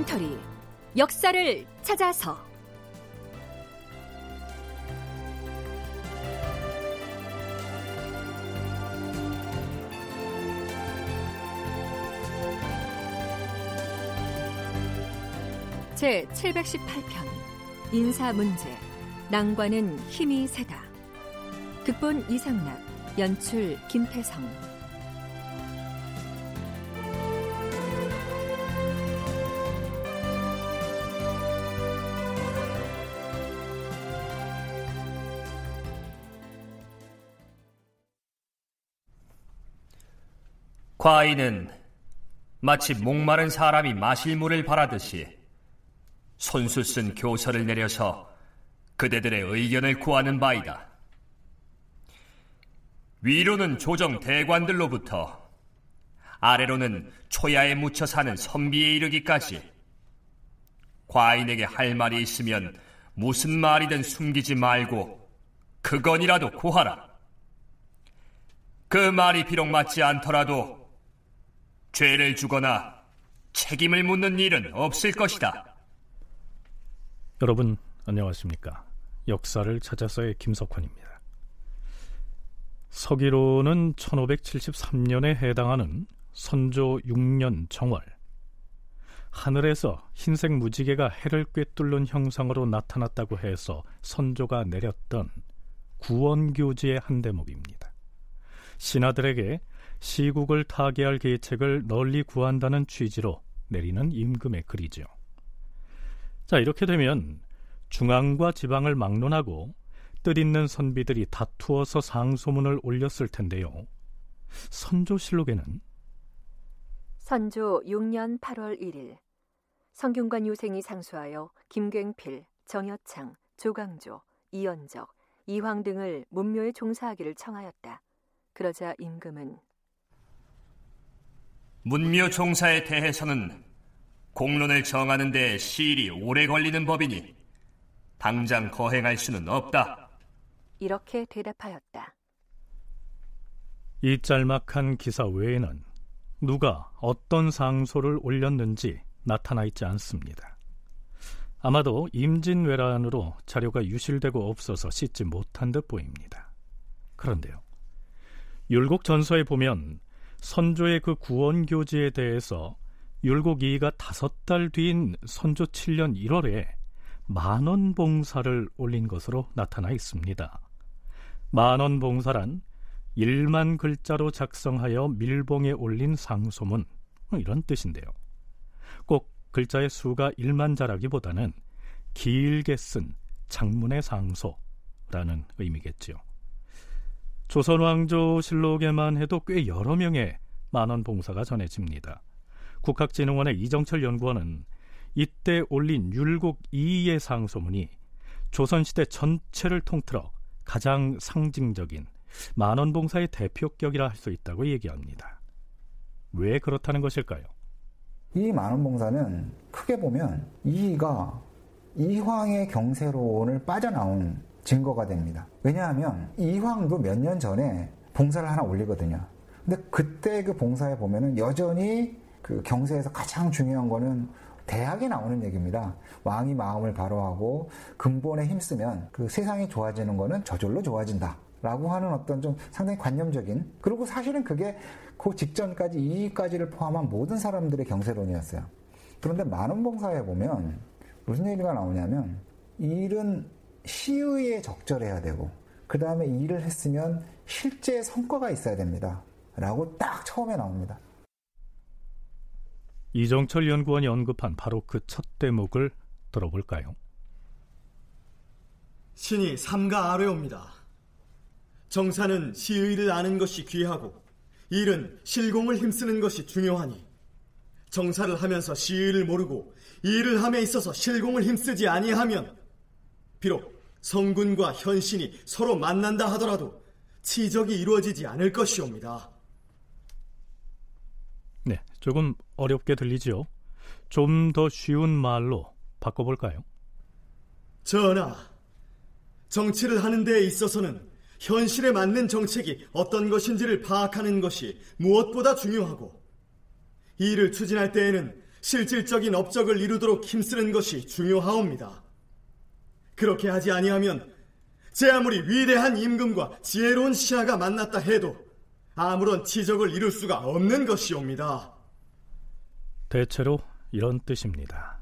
다큐멘터리 역사를 찾아서. 제 718편 인사 문제 낭과는 힘이 세다. 극본 이상락 연출 김태성 과인은 마치 목마른 사람이 마실 물을 바라듯이 손수 쓴 교서를 내려서 그대들의 의견을 구하는 바이다. 위로는 조정 대관들로부터 아래로는 초야에 묻혀 사는 선비에 이르기까지 과인에게 할 말이 있으면 무슨 말이든 숨기지 말고 그건이라도 구하라. 그 말이 비록 맞지 않더라도 죄를 주거나 책임을 묻는 일은 없을 것이다. 여러분 안녕하십니까? 역사를 찾아서의 김석환입니다. 서기로는 1573년에 해당하는 선조 6년 정월 하늘에서 흰색 무지개가 해를 꿰뚫는 형상으로 나타났다고 해서 선조가 내렸던 구원교지의 한 대목입니다. 신하들에게 시국을 타개할 계책을 널리 구한다는 취지로 내리는 임금의 글이죠. 자, 이렇게 되면 중앙과 지방을 막론하고 뜻 있는 선비들이 다투어서 상소문을 올렸을 텐데요. 선조실록에는 선조 6년 8월 1일 성균관 유생이 상수하여 김굉필, 정여창, 조강조, 이연적, 이황 등을 문묘에 종사하기를 청하였다. 그러자 임금은 문묘 종사에 대해서는 공론을 정하는 데 시일이 오래 걸리는 법이니 당장 거행할 수는 없다. 이렇게 대답하였다. 이 짤막한 기사 외에는 누가 어떤 상소를 올렸는지 나타나 있지 않습니다. 아마도 임진왜란으로 자료가 유실되고 없어서 씻지 못한 듯 보입니다. 그런데요. 율곡 전서에 보면 선조의 그 구원 교지에 대해서 율곡 이가 다섯 달 뒤인 선조 7년 1월에 만원 봉사를 올린 것으로 나타나 있습니다. 만원 봉사란 1만 글자로 작성하여 밀봉에 올린 상소문 뭐 이런 뜻인데요. 꼭 글자의 수가 1만 자라기보다는 길게 쓴 장문의 상소라는 의미겠지요. 조선왕조실록에만 해도 꽤 여러 명의 만원 봉사가 전해집니다. 국학진흥원의 이정철 연구원은 이때 올린 율곡 이의 상소문이 조선시대 전체를 통틀어 가장 상징적인 만원 봉사의 대표격이라 할 수 있다고 얘기합니다. 왜 그렇다는 것일까요? 이 만원 봉사는 크게 보면 이가 이황의 경세론을 빠져나온 증거가 됩니다. 왜냐하면 이황도 몇 년 전에 봉사를 하나 올리거든요. 근데 그때 그 봉사에 보면은 여전히 그 경세에서 가장 중요한 거는 대학에 나오는 얘기입니다. 왕이 마음을 바로하고 근본에 힘쓰면 그 세상이 좋아지는 거는 저절로 좋아진다. 라고 하는 어떤 좀 상당히 관념적인 그리고 사실은 그게 그 직전까지 이까지를 포함한 모든 사람들의 경세론이었어요. 그런데 만원봉사에 보면 무슨 얘기가 나오냐면 일은 시의에 적절해야 되고 그 다음에 일을 했으면 실제 성과가 있어야 됩니다. 라고 딱 처음에 나옵니다. 이정철 연구원이 언급한 바로 그 첫 대목을 들어볼까요? 신이 삼가 아뢰옵니다. 정사는 시의를 아는 것이 귀하고 일은 실공을 힘쓰는 것이 중요하니 정사를 하면서 시의를 모르고 일을 함에 있어서 실공을 힘쓰지 아니하면 비록 성군과 현신이 서로 만난다 하더라도 치적이 이루어지지 않을 것이옵니다. 네, 조금 어렵게 들리죠. 좀더 쉬운 말로 바꿔볼까요? 전하, 정치를 하는 데에 있어서는 현실에 맞는 정책이 어떤 것인지를 파악하는 것이 무엇보다 중요하고 이를 추진할 때에는 실질적인 업적을 이루도록 힘쓰는 것이 중요하옵니다. 그렇게 하지 아니하면 제 아무리 위대한 임금과 지혜로운 시아가 만났다 해도 아무런 치적을 이룰 수가 없는 것이옵니다. 대체로 이런 뜻입니다.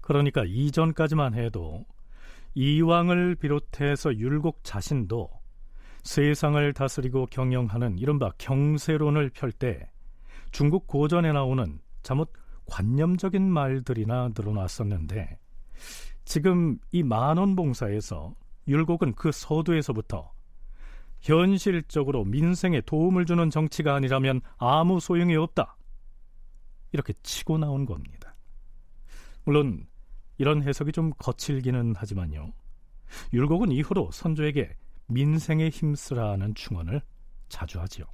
그러니까 이전까지만 해도 이왕을 비롯해서 율곡 자신도 세상을 다스리고 경영하는 이른바 경세론을 펼 때 중국 고전에 나오는 잘못 관념적인 말들이나 늘어났었는데 지금 이 만원 봉사에서 율곡은 그 서두에서부터 현실적으로 민생에 도움을 주는 정치가 아니라면 아무 소용이 없다. 이렇게 치고 나온 겁니다. 물론 이런 해석이 좀 거칠기는 하지만요. 율곡은 이후로 선조에게 민생에 힘쓰라는 충언을 자주 하지요.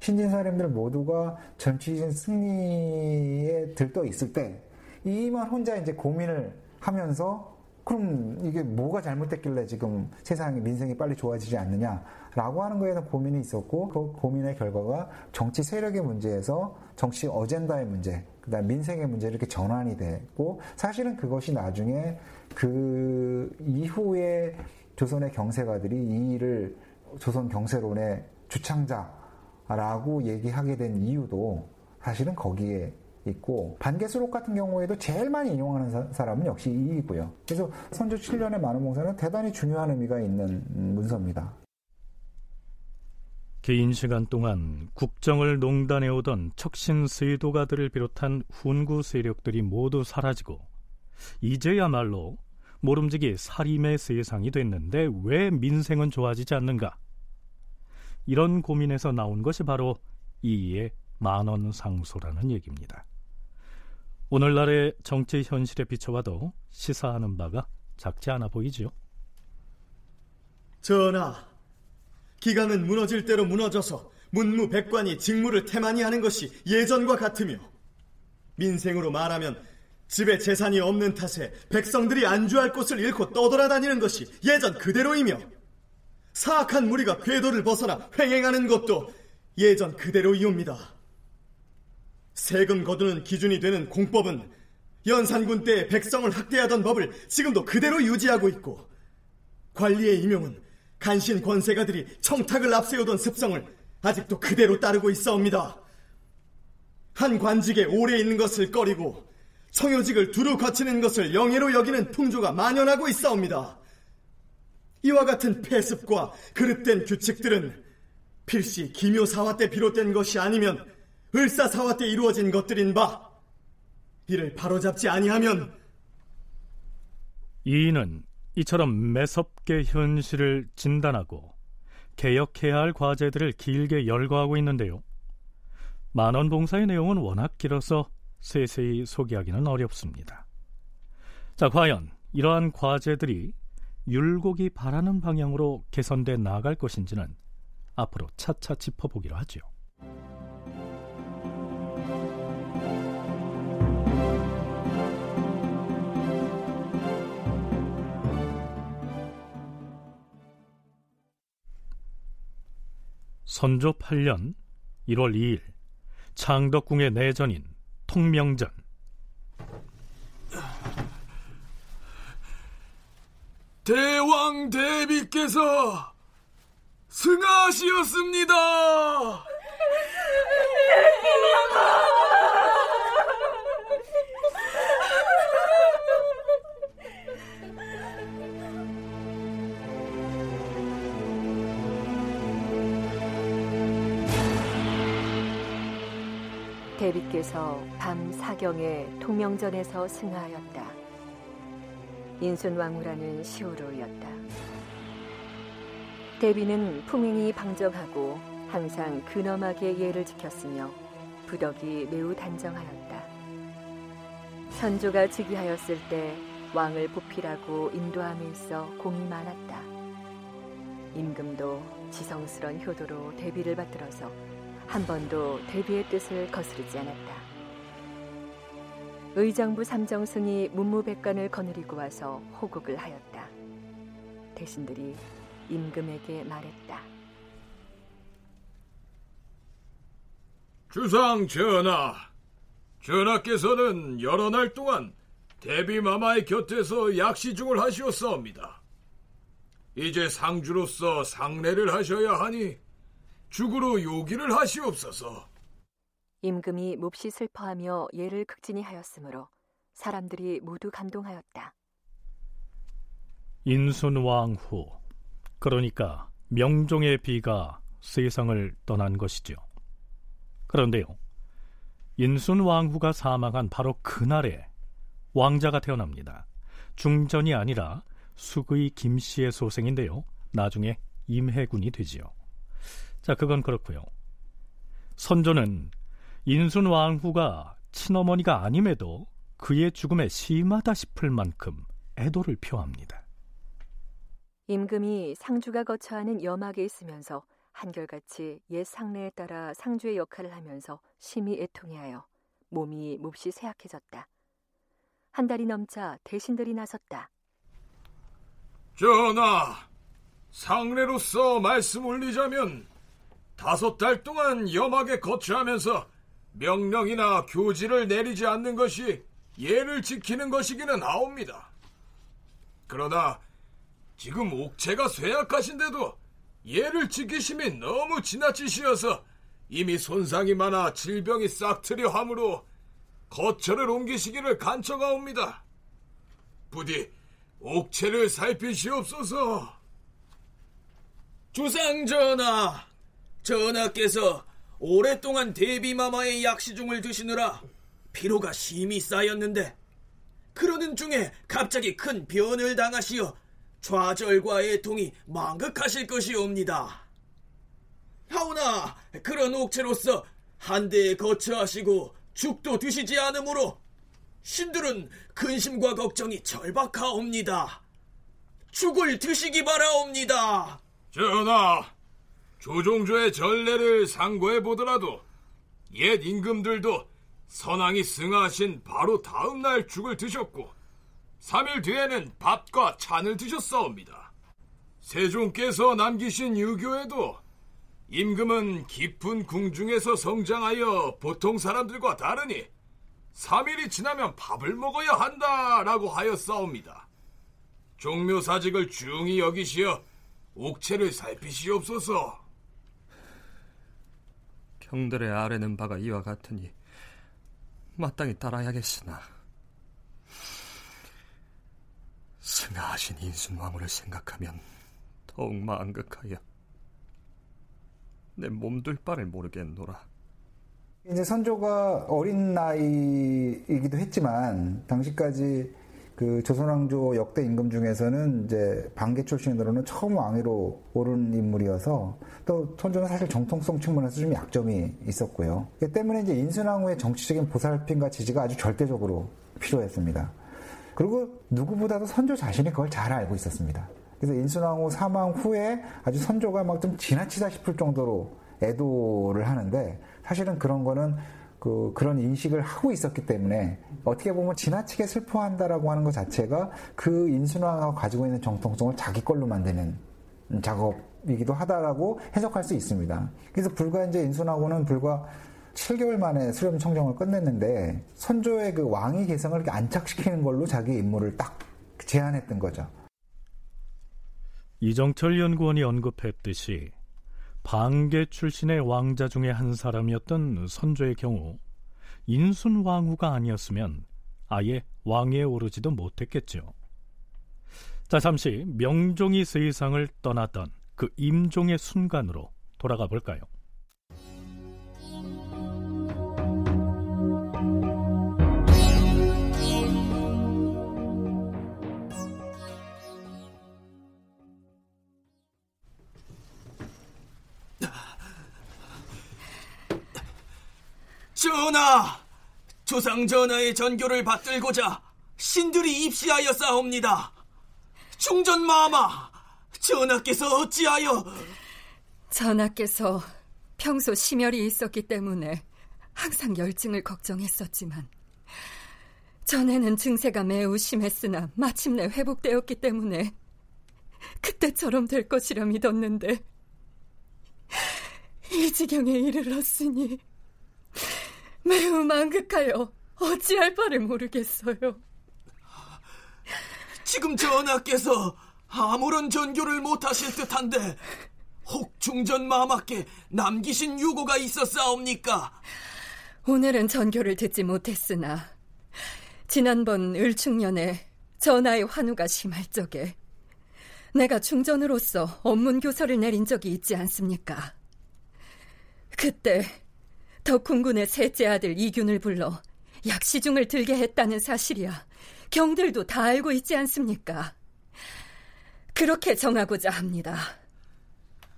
신진 사람들 모두가 정치적인 승리에 들떠 있을 때 이만 혼자 이제 고민을 하면서 그럼 이게 뭐가 잘못됐길래 지금 세상이 민생이 빨리 좋아지지 않느냐라고 하는 거에 대한 고민이 있었고 그 고민의 결과가 정치 세력의 문제에서 정치 어젠다의 문제, 그다음 민생의 문제 이렇게 전환이 됐고 사실은 그것이 나중에 그 이후에 조선의 경세가들이 이 일을 조선 경세론의 주창자라고 얘기하게 된 이유도 사실은 거기에 있고 반개수록 같은 경우에도 제일 많이 인용하는 사, 람은 역시 이이고요. 그래서 선조 7년의 만원봉사는 대단히 중요한 의미가 있는 문서입니다. 긴 시간 동안 국정을 농단해 오던 척신 세도가들을 비롯한 훈구 세력들이 모두 사라지고 이제야말로 모름지기 살림의 세상이 됐는데 왜 민생은 좋아지지 않는가? 이런 고민에서 나온 것이 바로 이의 만원 상소라는 얘기입니다. 오늘날의 정치 현실에 비춰봐도 시사하는 바가 작지 않아 보이지요. 전하, 기강은 무너질 대로 무너져서 문무백관이 직무를 태만히 하는 것이 예전과 같으며 민생으로 말하면 집에 재산이 없는 탓에 백성들이 안주할 곳을 잃고 떠돌아다니는 것이 예전 그대로이며 사악한 무리가 궤도를 벗어나 횡행하는 것도 예전 그대로이옵니다. 세금 거두는 기준이 되는 공법은 연산군 때 백성을 학대하던 법을 지금도 그대로 유지하고 있고 관리의 임용은 간신 권세가들이 청탁을 앞세우던 습성을 아직도 그대로 따르고 있어옵니다. 한 관직에 오래 있는 것을 꺼리고 청요직을 두루 거치는 것을 영예로 여기는 풍조가 만연하고 있어옵니다. 이와 같은 폐습과 그릇된 규칙들은 필시 기묘사화 때 비롯된 것이 아니면 을사사화 때 이루어진 것들인 바 이를 바로잡지 아니하면 이인은 이처럼 매섭게 현실을 진단하고 개혁해야 할 과제들을 길게 열거하고 있는데요. 만원 봉사의 내용은 워낙 길어서 세세히 소개하기는 어렵습니다. 자, 과연 이러한 과제들이 율곡이 바라는 방향으로 개선돼 나갈 것인지는 앞으로 차차 짚어보기로 하죠. 선조 8년 1월 2일 창덕궁의 내전인 통명전 대왕 대비께서 승하시었습니다. 대비께서 밤 사경에 통명전에서 승하하였다. 인순왕후라는 시호로였다. 대비는 풍행이 방정하고 항상 근엄하게 예를 지켰으며 부덕이 매우 단정하였다. 선조가 즉위하였을 때 왕을 보필하고 인도함에 있어 공이 많았다. 임금도 지성스런 효도로 대비를 받들어서 한 번도 대비의 뜻을 거스르지 않았다. 의정부 삼정승이 문무백관을 거느리고 와서 호국을 하였다. 대신들이 임금에게 말했다. 주상 전하, 전하께서는 여러 날 동안 대비마마의 곁에서 약시중을 하시었사옵니다. 이제 상주로서 상례를 하셔야 하니 죽으로 요기를 하시옵소서. 임금이 몹시 슬퍼하며 예를 극진히 하였으므로 사람들이 모두 감동하였다. 인순왕후 그러니까 명종의 비가 세상을 떠난 것이죠. 그런데요. 인순왕후가 사망한 바로 그날에 왕자가 태어납니다. 중전이 아니라 수의 김씨의 소생인데요. 나중에 임해군이 되지요. 자, 그건 그렇고요. 선조는 인순 왕후가 친어머니가 아님에도 그의 죽음에 심하다 싶을 만큼 애도를 표합니다. 임금이 상주가 거처하는 염막에 있으면서 한결같이 옛 상례에 따라 상주의 역할을 하면서 심히 애통해하여 몸이 몹시 쇠약해졌다. 한 달이 넘자 대신들이 나섰다. 전하, 상례로서 말씀 올리자면 다섯 달 동안 염하게 거처하면서 명령이나 교지를 내리지 않는 것이 예를 지키는 것이기는 하옵니다. 그러나 지금 옥체가 쇠약하신데도 예를 지키심이 너무 지나치시어서 이미 손상이 많아 질병이 싹트려 하므로 거처를 옮기시기를 간청하옵니다. 부디 옥체를 살피시옵소서. 주상전하, 전하께서 오랫동안 대비마마의 약시중을 드시느라 피로가 심히 쌓였는데 그러는 중에 갑자기 큰 변을 당하시어 좌절과 애통이 망극하실 것이옵니다. 하오나 그런 옥체로서 한대에 거처하시고 죽도 드시지 않으므로 신들은 근심과 걱정이 절박하옵니다. 죽을 드시기 바라옵니다. 전하, 조종조의 전례를 상고해 보더라도 옛 임금들도 선왕이 승하신 바로 다음 날 죽을 드셨고 3일 뒤에는 밥과 찬을 드셨사옵니다. 세종께서 남기신 유교에도 임금은 깊은 궁중에서 성장하여 보통 사람들과 다르니 3일이 지나면 밥을 먹어야 한다라고 하였사옵니다. 종묘사직을 중히 여기시어 옥체를 살피시옵소서. 경들의 아래는 바가 이와 같으니 마땅히 따라야겠으나 승하하신 인순왕후를 생각하면 더욱 망극하여 내 몸둘 바를 모르겠노라. 이제 선조가 어린 나이이기도 했지만 당시까지 그 조선왕조 역대 임금 중에서는 이제 반계 출신으로는 처음 왕위로 오른 인물이어서 또 선조는 사실 정통성 측면에서 좀 약점이 있었고요. 그 때문에 이제 인순왕후의 정치적인 보살핌과 지지가 아주 절대적으로 필요했습니다. 그리고 누구보다도 선조 자신이 그걸 잘 알고 있었습니다. 그래서 인순왕후 사망 후에 아주 선조가 막 좀 지나치다 싶을 정도로 애도를 하는데 사실은 그런 거는 그 그런 인식을 하고 있었기 때문에 어떻게 보면 지나치게 슬퍼한다라고 하는 것 자체가 그 인순왕하고 가지고 있는 정통성을 자기 걸로 만드는 작업이기도 하다라고 해석할 수 있습니다. 그래서 불과 이제 인순왕후는 불과 7개월 만에 수렴 청정을 끝냈는데 선조의 그 왕위 개성을 안착시키는 걸로 자기 임무를 딱 제안했던 거죠. 이정철 연구원이 언급했듯이 방계 출신의 왕자 중에 한 사람이었던 선조의 경우 인순 왕후가 아니었으면 아예 왕위에 오르지도 못했겠죠. 자, 잠시 명종이 세상을 떠났던 그 임종의 순간으로 돌아가 볼까요? 전하! 조상 전하의 전교를 받들고자 신들이 입시하여 싸웁니다. 충전 마마, 전하께서 어찌하여... 전하께서 평소 심혈이 있었기 때문에 항상 열증을 걱정했었지만 전에는 증세가 매우 심했으나 마침내 회복되었기 때문에 그때처럼 될 것이라 믿었는데 이 지경에 이르렀으니 매우 망극하여 어찌할 바를 모르겠어요. 지금 전하께서 아무런 전교를 못하실 듯한데 혹 중전 마마께 남기신 유고가 있었사옵니까? 오늘은 전교를 듣지 못했으나 지난번 을충년에 전하의 환우가 심할 적에 내가 중전으로서 업문 교서를 내린 적이 있지 않습니까? 그때 덕훈군의 셋째 아들 이균을 불러 약시중을 들게 했다는 사실이야 경들도 다 알고 있지 않습니까? 그렇게 정하고자 합니다.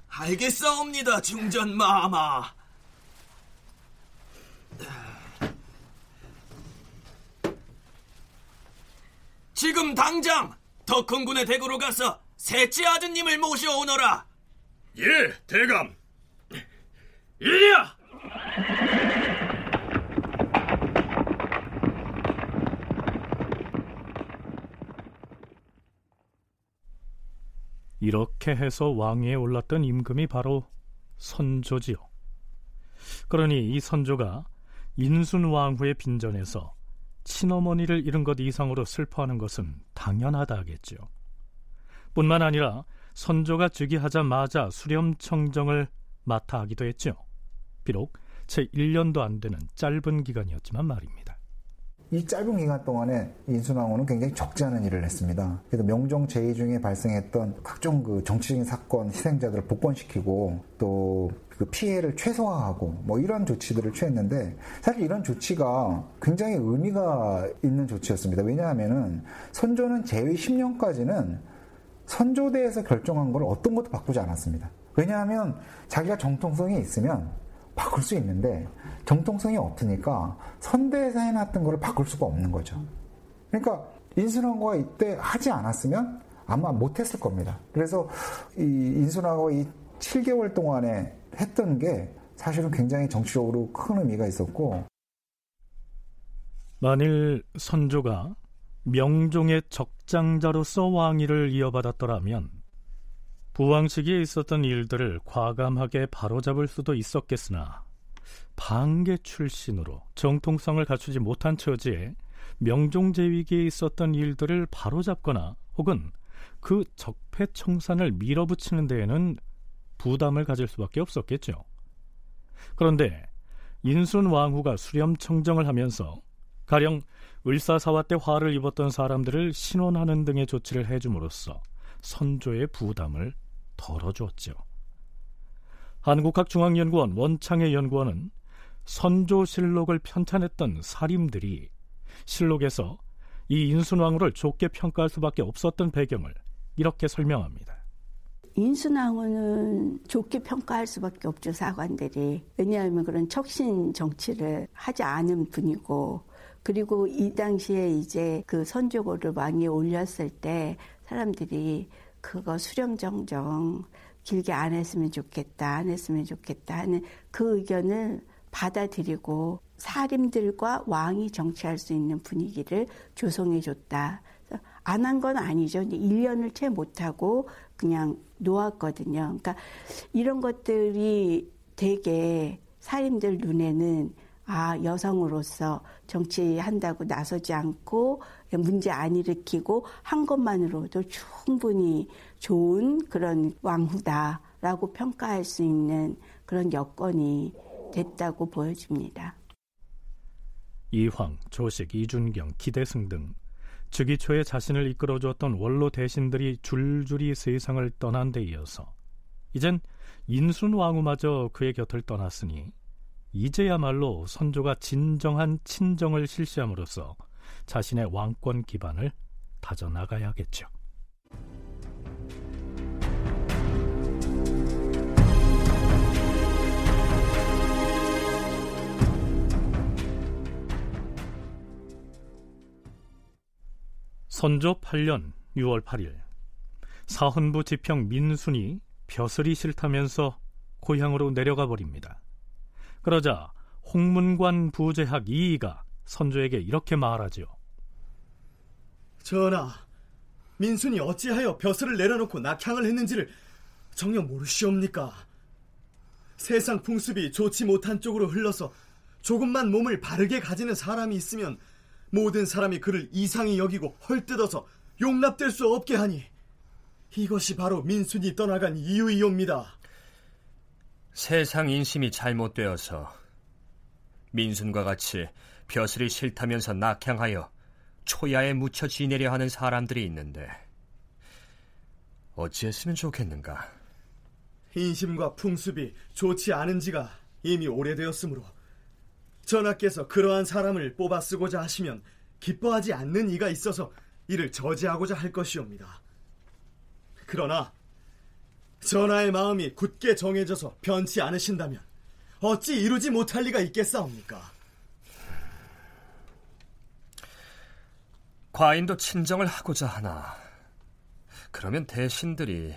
알겠사옵니다, 중전 마마. 지금 당장 덕훈군의 댁으로 가서 셋째 아드님을 모셔오너라. 예, 대감. 이리야! 이렇게 해서 왕위에 올랐던 임금이 바로 선조지요. 그러니 이 선조가 인순왕후의 빈전에서 친어머니를 잃은 것 이상으로 슬퍼하는 것은 당연하다 하겠죠. 뿐만 아니라 선조가 즉위하자마자 수렴청정을 맡아 하기도 했죠. 비록 채 1년도 안 되는 짧은 기간이었지만 말입니다. 이 짧은 기간 동안에 인순왕후는 굉장히 적지 않은 일을 했습니다. 그래서 명종 제위 중에 발생했던 각종 그 정치적인 사건 희생자들을 복권시키고 또 그 피해를 최소화하고 뭐 이런 조치들을 취했는데 사실 이런 조치가 굉장히 의미가 있는 조치였습니다. 왜냐하면은 선조는 제위 10년까지는 선조대에서 결정한 걸 어떤 것도 바꾸지 않았습니다. 왜냐하면 자기가 정통성이 있으면 바꿀 수 있는데 정통성이 없으니까 선대에서 해놨던 거를 바꿀 수가 없는 거죠. 그러니까 인순왕후가 이때 하지 않았으면 아마 못했을 겁니다. 그래서 이 인순왕후가 이 7개월 동안에 했던 게 사실은 굉장히 정치적으로 큰 의미가 있었고 만일 선조가 명종의 적장자로서 왕위를 이어받았더라면 부왕 시기에 있었던 일들을 과감하게 바로잡을 수도 있었겠으나 방계 출신으로 정통성을 갖추지 못한 처지에 명종제위기에 있었던 일들을 바로잡거나 혹은 그 적폐청산을 밀어붙이는 데에는 부담을 가질 수밖에 없었겠죠. 그런데 인순 왕후가 수렴청정을 하면서 가령 을사사화 때 화를 입었던 사람들을 신원하는 등의 조치를 해줌으로써 선조의 부담을 덜어주었죠. 한국학중앙연구원 원창의 연구원은 선조실록을 편찬했던 사림들이 실록에서 이 인순왕후를 좋게 평가할 수밖에 없었던 배경을 이렇게 설명합니다. 인순왕후는 좋게 평가할 수밖에 없죠 사관들이 왜냐하면 그런 척신 정치를 하지 않은 분이고 그리고 이 당시에 이제 그 선조고를 왕위에 올렸을 때 사람들이 그거 수렴정정 길게 안 했으면 좋겠다, 안 했으면 좋겠다 하는 그 의견을 받아들이고 사림들과 왕이 정치할 수 있는 분위기를 조성해 줬다. 안 한 건 아니죠. 1년을 채 못하고 그냥 놓았거든요. 그러니까 이런 것들이 되게 사림들 눈에는 아, 여성으로서 정치한다고 나서지 않고 문제 안 일으키고 한 것만으로도 충분히 좋은 그런 왕후다라고 평가할 수 있는 그런 여건이 됐다고 보여집니다. 이황, 조식, 이준경, 기대승 등 즉위 초에 자신을 이끌어주었던 원로 대신들이 줄줄이 세상을 떠난 데 이어서 이젠 인순 왕후마저 그의 곁을 떠났으니 이제야말로 선조가 진정한 친정을 실시함으로써 자신의 왕권 기반을 다져나가야겠죠. 선조 8년 6월 8일 사헌부 지평 민순이 벼슬이 싫다면서 고향으로 내려가 버립니다. 그러자 홍문관 부제학 이이가 선조에게 이렇게 말하지요. 전하, 민순이 어찌하여 벼슬을 내려놓고 낙향을 했는지를 정녕 모르시옵니까? 세상 풍습이 좋지 못한 쪽으로 흘러서 조금만 몸을 바르게 가지는 사람이 있으면 모든 사람이 그를 이상히 여기고 헐뜯어서 용납될 수 없게 하니 이것이 바로 민순이 떠나간 이유이옵니다. 세상 인심이 잘못되어서 민순과 같이 벼슬이 싫다면서 낙향하여 초야에 묻혀 지내려 하는 사람들이 있는데 어찌했으면 좋겠는가? 인심과 풍습이 좋지 않은 지가 이미 오래되었으므로 전하께서 그러한 사람을 뽑아 쓰고자 하시면 기뻐하지 않는 이가 있어서 이를 저지하고자 할 것이옵니다. 그러나 전하의 마음이 굳게 정해져서 변치 않으신다면 어찌 이루지 못할 리가 있겠사옵니까? 과인도 친정을 하고자 하나 그러면 대신들이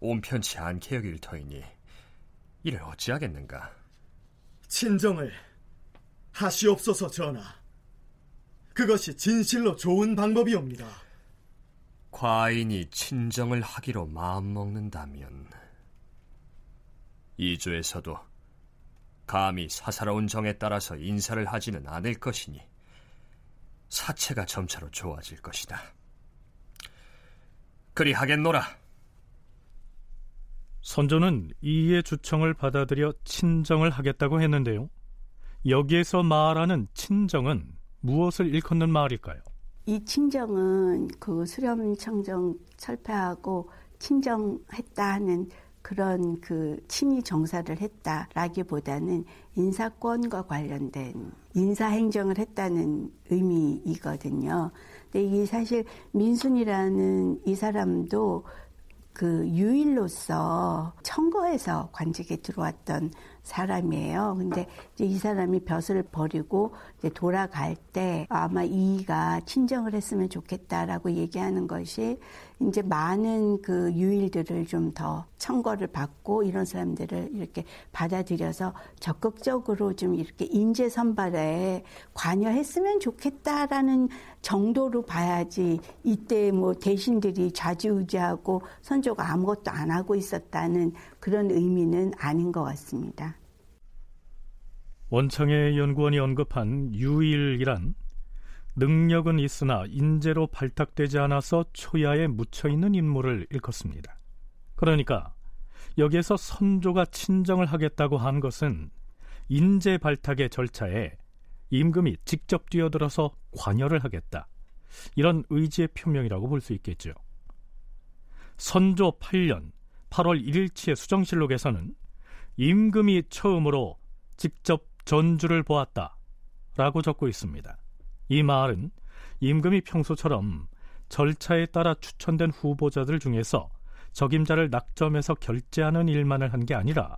온편치 않게 여길 터이니 이를 어찌하겠는가? 친정을 하시옵소서 전하. 그것이 진실로 좋은 방법이옵니다. 과인이 친정을 하기로 마음먹는다면 이조에서도 감히 사사로운 정에 따라서 인사를 하지는 않을 것이니 사체가 점차로 좋아질 것이다. 그리 하겠노라. 선조는 이의 주청을 받아들여 친정을 하겠다고 했는데요. 여기에서 말하는 친정은 무엇을 일컫는 말일까요? 이 친정은 그 수렴 청정 철폐하고 친정했다 하는 그런 그 친위 정사를 했다라기보다는 인사권과 관련된 인사 행정을 했다는 의미이거든요. 근데 이 사실 민순이라는 이 사람도 그 유일로서 청거에서 관직에 들어왔던 사람이에요. 근데 이제 이 사람이 벼슬을 버리고 이제 돌아갈 때 아마 이가 친정을 했으면 좋겠다라고 얘기하는 것이 이제 많은 그 유일들을 좀 더 청거를 받고 이런 사람들을 이렇게 받아들여서 적극적으로 좀 이렇게 인재 선발에 관여했으면 좋겠다라는 정도로 봐야지 이때 뭐 대신들이 좌지우지하고 선조가 아무것도 안 하고 있었다는 그런 의미는 아닌 것 같습니다. 원창의 연구원이 언급한 유일이란 능력은 있으나 인재로 발탁되지 않아서 초야에 묻혀 있는 인물을 일컫습니다. 그러니까 여기에서 선조가 친정을 하겠다고 한 것은 인재 발탁의 절차에 임금이 직접 뛰어들어서 관여를 하겠다. 이런 의지의 표명이라고 볼 수 있겠죠. 선조 8년 8월 1일치의 수정실록에서는 임금이 처음으로 직접 전주를 보았다. 라고 적고 있습니다. 이 말은 임금이 평소처럼 절차에 따라 추천된 후보자들 중에서 적임자를 낙점해서 결제하는 일만을 한 게 아니라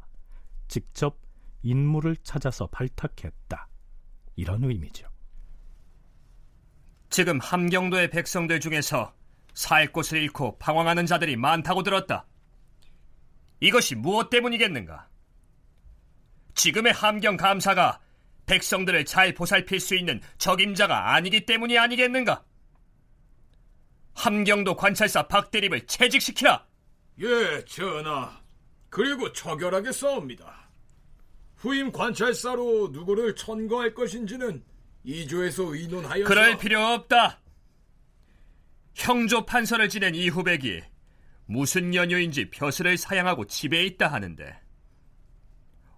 직접 인물을 찾아서 발탁했다. 이런 의미죠. 지금 함경도의 백성들 중에서 살 곳을 잃고 방황하는 자들이 많다고 들었다. 이것이 무엇 때문이겠는가? 지금의 함경 감사가 백성들을 잘 보살필 수 있는 적임자가 아니기 때문이 아니겠는가? 함경도 관찰사 박대립을 채직시키라! 예, 전하. 그리고 처결하게 싸웁니다. 후임 관찰사로 누구를 천거할 것인지는 이조에서 의논하여서 그럴 필요 없다. 형조 판서를 지낸 이후백이 무슨 연유인지 벼슬을 사양하고 집에 있다 하는데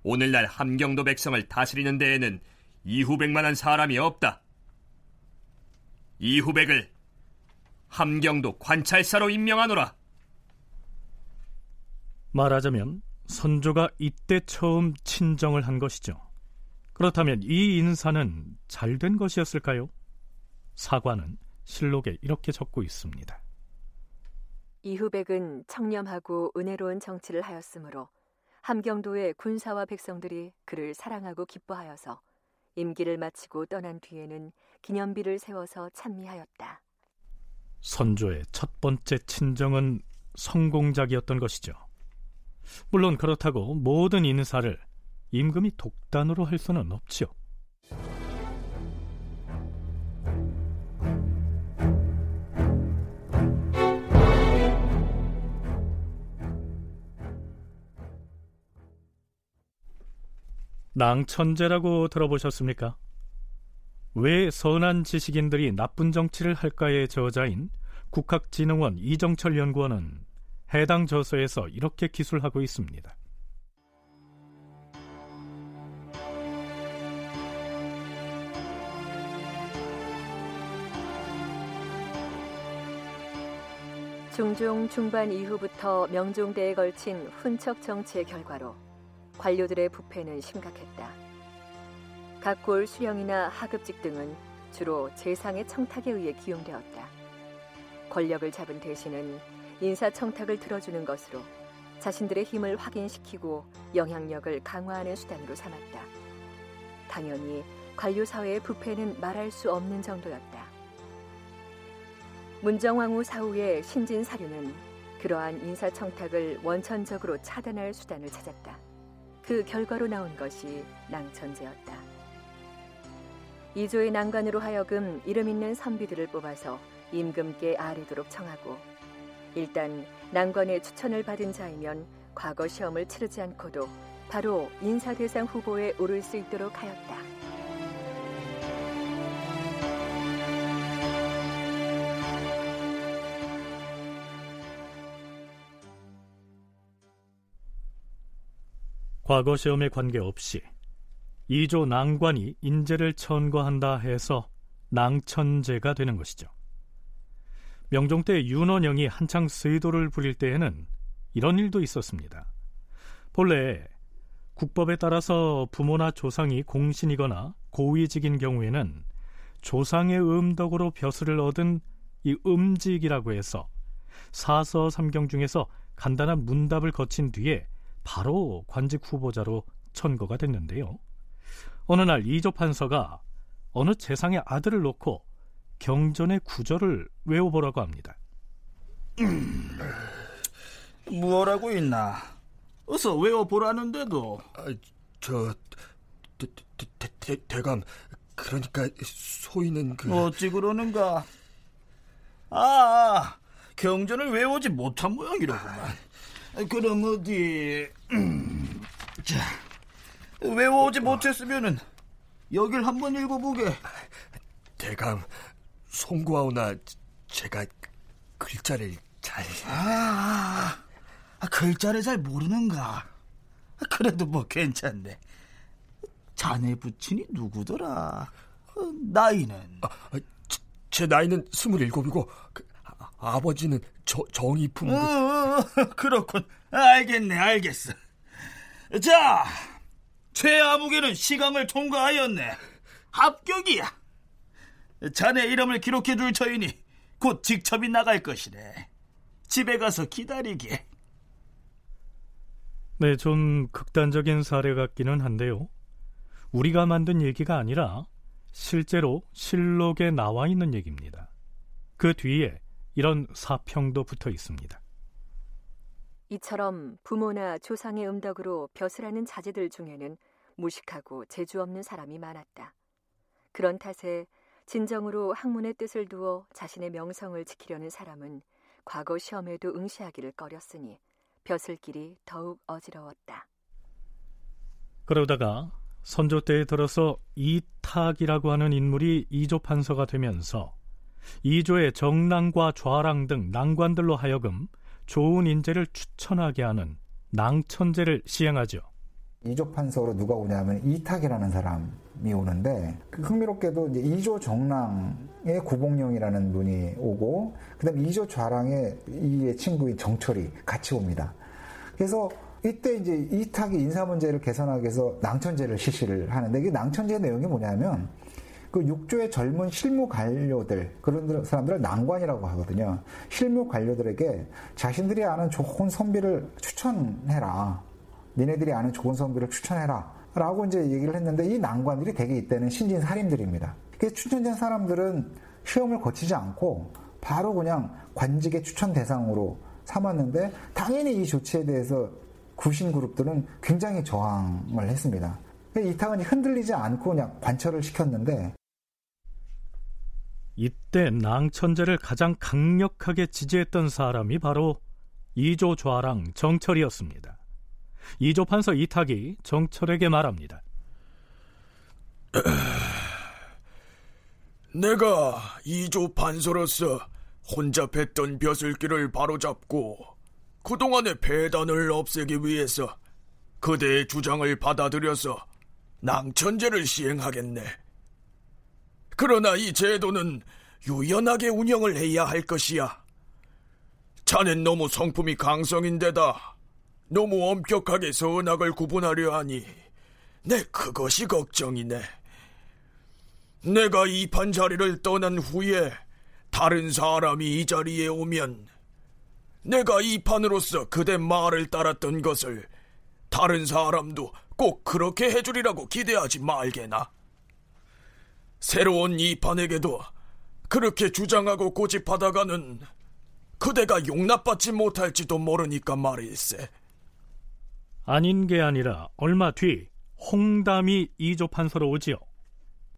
오늘날 함경도 백성을 다스리는 데에는 이후백만한 사람이 없다. 이후백을 함경도 관찰사로 임명하노라. 말하자면 선조가 이때 처음 친정을 한 것이죠. 그렇다면 이 인사는 잘 된 것이었을까요? 사관은 실록에 이렇게 적고 있습니다. 이후백은 청렴하고 은혜로운 정치를 하였으므로 함경도의 군사와 백성들이 그를 사랑하고 기뻐하여서 임기를 마치고 떠난 뒤에는 기념비를 세워서 찬미하였다. 선조의 첫 번째 친정은 성공작이었던 것이죠. 물론 그렇다고 모든 인사를 임금이 독단으로 할 수는 없지요. 낭천제라고 들어보셨습니까? 왜 선한 지식인들이 나쁜 정치를 할까의 저자인 국학진흥원 이정철 연구원은 해당 저서에서 이렇게 기술하고 있습니다. 중종 중반 이후부터 명종대에 걸친 훈척 정치의 결과로 관료들의 부패는 심각했다. 각 골 수령이나 하급직 등은 주로 재상의 청탁에 의해 기용되었다. 권력을 잡은 대신은 인사 청탁을 들어주는 것으로 자신들의 힘을 확인시키고 영향력을 강화하는 수단으로 삼았다. 당연히 관료 사회의 부패는 말할 수 없는 정도였다. 문정왕후 사후의 신진 사류는 그러한 인사 청탁을 원천적으로 차단할 수단을 찾았다. 그 결과로 나온 것이 낭천제였다. 이조의 난관으로 하여금 이름 있는 선비들을 뽑아서 임금께 아뢰도록 청하고 일단 난관의 추천을 받은 자이면 과거 시험을 치르지 않고도 바로 인사대상 후보에 오를 수 있도록 하였다. 과거 시험에 관계없이 이조 낭관이 인재를 천거한다 해서 낭천제가 되는 것이죠. 명종 때 윤원영이 한창 세도를 부릴 때에는 이런 일도 있었습니다. 본래 국법에 따라서 부모나 조상이 공신이거나 고위직인 경우에는 조상의 음덕으로 벼슬을 얻은 이 음직이라고 해서 사서 삼경 중에서 간단한 문답을 거친 뒤에 바로 관직 후보자로 천거가 됐는데요. 어느 날 이조 판서가 어느 재상의 아들을 놓고 경전의 구절을 외워보라고 합니다. 음, 뭐라고 있나? 어서 외워보라는데도. 아, 저 대, 대, 대, 대감 그러니까 소위는 그 어찌 그러는가? 아, 경전을 외우지 못한 모양이로구만. 그럼 어디 음, 자 외워오지 못했으면은 여길 한번 읽어보게. 대감 송구하오나 제가 글자를 잘 아, 아 글자를 잘 모르는가? 그래도 뭐 괜찮네. 자네 부친이 누구더라? 어, 나이는? 아, 아 제, 제, 나이는 스물일곱이고 그, 아, 버지는 정이품. 어, 그렇군. 알겠네, 알겠어. 자, 최아무개는 시강을 통과하였네. 합격이야. 자네 이름을 기록해 줄 터이니 곧 직첩이 나갈 것이네. 집에 가서 기다리게. 네, 좀 극단적인 사례 같기는 한데요. 우리가 만든 얘기가 아니라 실제로 실록에 나와 있는 얘기입니다. 그 뒤에 이런 사평도 붙어 있습니다. 이처럼 부모나 조상의 음덕으로 벼슬하는 자제들 중에는 무식하고 재주 없는 사람이 많았다. 그런 탓에 진정으로 학문의 뜻을 두어 자신의 명성을 지키려는 사람은 과거 시험에도 응시하기를 꺼렸으니 벼슬길이 더욱 어지러웠다. 그러다가 선조 때에 들어서 이탁이라고 하는 인물이 이조 판서가 되면서 이조의 정랑과 좌랑 등 낭관들로 하여금 좋은 인재를 추천하게 하는 낭천제를 시행하죠. 이조 판서로 누가 오냐면 이탁이라는 사람이 오는데 그 흥미롭게도 이제 이조 정랑의 구봉령이라는 분이 오고 그다음 이조 좌랑의 이의 친구인 정철이 같이 옵니다. 그래서 이때 이제 이탁이 인사 문제를 개선하기 위해서 낭천제를 실시를 하는데 이게 낭천제 내용이 뭐냐면 그 육조의 젊은 실무 관료들 그런 사람들을 난관이라고 하거든요. 실무 관료들에게 자신들이 아는 좋은 선비를 추천해라. 니네들이 아는 좋은 선비를 추천해라. 라고 이제 얘기를 했는데 이 난관들이 대개 이때는 신진 살인들입니다. 그래서 추천된 사람들은 시험을 거치지 않고 바로 그냥 관직의 추천 대상으로 삼았는데 당연히 이 조치에 대해서 구신 그룹들은 굉장히 저항을 했습니다. 이탁은 흔들리지 않고 그냥 관철을 시켰는데 이때 낭천제를 가장 강력하게 지지했던 사람이 바로 이조 좌랑 정철이었습니다. 이조 판서 이탁이 정철에게 말합니다. 내가 이조 판서로서 혼자 뱉던 벼슬길을 바로잡고 그동안의 배단을 없애기 위해서 그대의 주장을 받아들여서 낭천제를 시행하겠네. 그러나 이 제도는 유연하게 운영을 해야 할 것이야. 자넨 너무 성품이 강성인데다 너무 엄격하게 선악을 구분하려 하니 내 그것이 걱정이네. 내가 이 판 자리를 떠난 후에 다른 사람이 이 자리에 오면 내가 이 판으로서 그대 말을 따랐던 것을 다른 사람도 꼭 그렇게 해주리라고 기대하지 말게나. 새로운 이 판에게도 그렇게 주장하고 고집하다가는 그대가 용납받지 못할지도 모르니까 말일세. 아닌 게 아니라 얼마 뒤 홍담이 이조 판서로 오지요.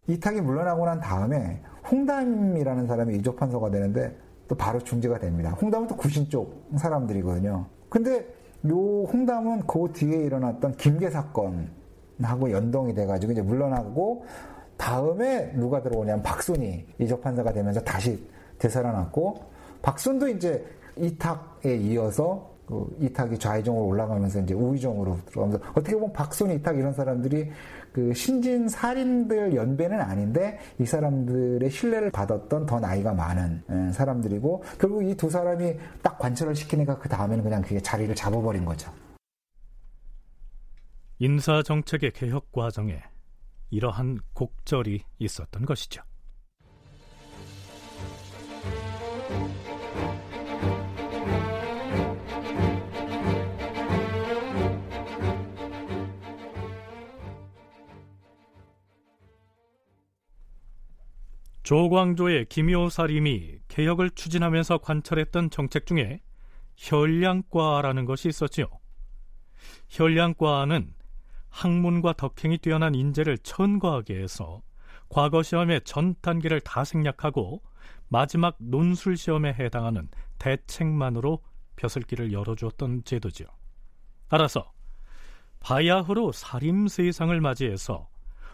이탁이 물러나고 난 다음에 홍담이라는 사람이 이조 판서가 되는데 또 바로 중지가 됩니다. 홍담은 또 구신 쪽 사람들이거든요. 근데 요 홍담은 그 뒤에 일어났던 김계 사건하고 연동이 돼가지고 이제 물러나고 다음에 누가 들어오냐면 박순이 이조 판사가 되면서 다시 되살아났고 박순도 이제 이탁에 이어서 그 이탁이 좌의정으로 올라가면서 이제 우의정으로 들어가면서 어떻게 보면 박순이 이탁 이런 사람들이 그 신진 살인들 연배는 아닌데 이 사람들의 신뢰를 받았던 더 나이가 많은 예, 사람들이고 결국 이 두 사람이 딱 관철을 시키니까 그 다음에는 그냥 그게 자리를 잡아버린 거죠. 인사 정책의 개혁 과정에 이러한 곡절이 있었던 것이죠. 조광조의 김효사림이 개혁을 추진하면서 관철했던 정책 중에 혈량과라는 것이 있었지요. 혈량과는 학문과 덕행이 뛰어난 인재를 천거하게 해서 과거 시험의 전 단계를 다 생략하고 마지막 논술 시험에 해당하는 대책만으로 벼슬길을 열어주었던 제도죠. 따라서 바야흐로 살림 세상을 맞이해서